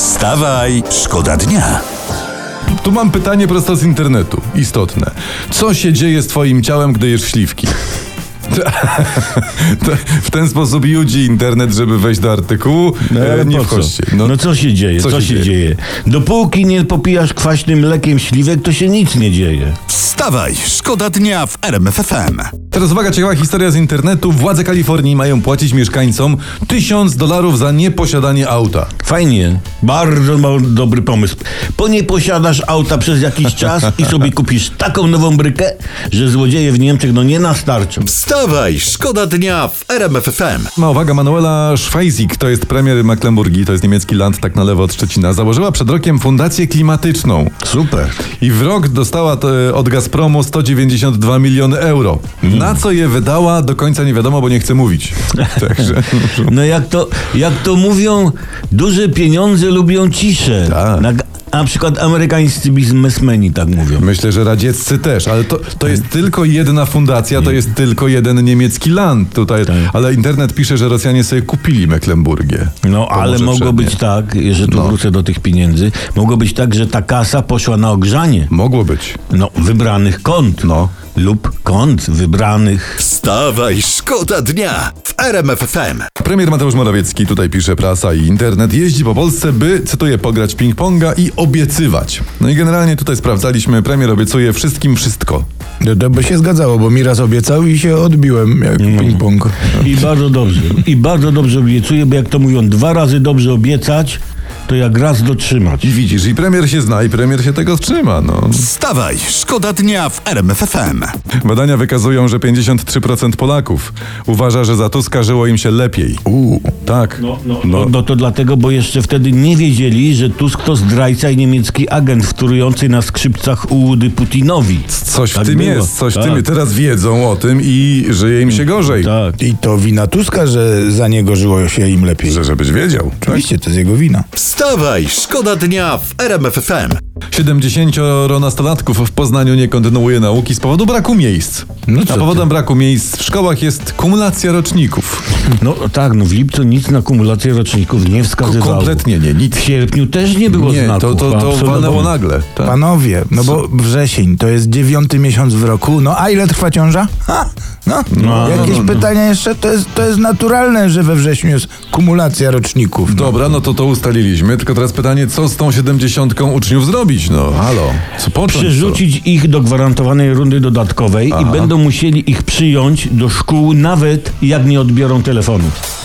Wstawaj, szkoda dnia. Tu mam pytanie prosto z internetu. Istotne. Co się dzieje z twoim ciałem, gdy jesz śliwki? W ten sposób judzi internet, żeby wejść do artykułu. E, nie po co? wchodźcie. No, co się dzieje? Co, się, dzieje? Dopóki nie popijasz kwaśnym mlekiem śliwek, to się nic nie dzieje. Wstawaj, szkoda dnia w RMFFM. Teraz uwaga, ciekawa historia z internetu. Władze Kalifornii mają płacić mieszkańcom tysiąc dolarów za nieposiadanie auta. Fajnie, bardzo dobry pomysł. Po nie posiadasz auta przez jakiś czas i sobie kupisz taką nową brykę, że złodzieje w Niemczech no nie nastarczą. Wstawaj, szkoda dnia w RMFFM. Ma uwaga, Manuela Schweizik, to jest premier Mecklenburgii, to jest niemiecki land tak na lewo od Szczecina, założyła przed rokiem fundację klimatyczną. Super. I w rok dostała to, od Gazpromu 192 miliony euro. Na co je wydała, do końca nie wiadomo, bo nie chce mówić. Także No jak to, jak to mówią, duże pieniądze lubią ciszę. Tak. Na, na przykład amerykańscy biznesmeni tak mówią. myślę, że radzieccy też, ale to, to jest tylko jedna fundacja, to jest tylko jeden niemiecki land tutaj. Tak. Ale internet pisze, że Rosjanie sobie kupili Mecklenburgię. No ale mogło przednie. być tak, że tu No. wrócę do tych pieniędzy, mogło być tak, że ta kasa poszła na ogrzanie. Mogło być. No, wybranych kont. No. Lub kont wybranych. Wstawaj, szkoda dnia w RMFFM. Premier Mateusz Morawiecki, tutaj pisze prasa i internet, jeździ po Polsce, by, cytuję, pograć ping-ponga i obiecywać. No i generalnie tutaj sprawdzaliśmy, premier obiecuje wszystkim wszystko. No to by się zgadzało, bo mi raz obiecał i się odbiłem jak ping-pong. I bardzo dobrze. I bardzo dobrze obiecuję, bo jak to mówią, dwa razy dobrze obiecać, to jak raz dotrzymać. I widzisz, i premier się zna, i premier się tego trzyma, no. Wstawaj, szkoda dnia w RMFFM. Badania wykazują, że 53% Polaków uważa, że za Tuska żyło im się lepiej. Uuu, tak. No, no, no. no to dlatego, bo jeszcze wtedy nie wiedzieli, że Tusk to zdrajca i niemiecki agent wtórujący na skrzypcach ułudy Putinowi. Coś w Tak tym było. jest, coś w Tak. tym. Teraz wiedzą o tym i żyje im się gorzej. Tak. I to wina Tuska, że za niego żyło się im lepiej. Że żebyś wiedział. Tak? Oczywiście, to jest jego wina. Wstawaj, szkoda dnia w RMFFM. 70 nastolatków w Poznaniu nie kontynuuje nauki z powodu braku miejsc. No A powodem braku miejsc w szkołach jest kumulacja roczników. No tak, no w lipcu nic na kumulację roczników nie wskazywało. Kompletnie nie, nic. W sierpniu też nie było Nie, znaków. to, to, to walnęło nagle. Tak. Panowie, no bo wrzesień to jest dziewiąty miesiąc w roku. No a ile trwa ciąża? Ha, no, No, jakieś no, no. pytania jeszcze? To jest, to jest naturalne, że we wrześniu jest kumulacja roczników. No. Dobra, no to to ustaliliśmy. Tylko teraz pytanie, co z tą 70 uczniów zrobić? No, halo. Co począć? Przerzucić ich do gwarantowanej rundy dodatkowej i będą musieli ich przyjąć do szkół, nawet jak nie odbiorą telefonu.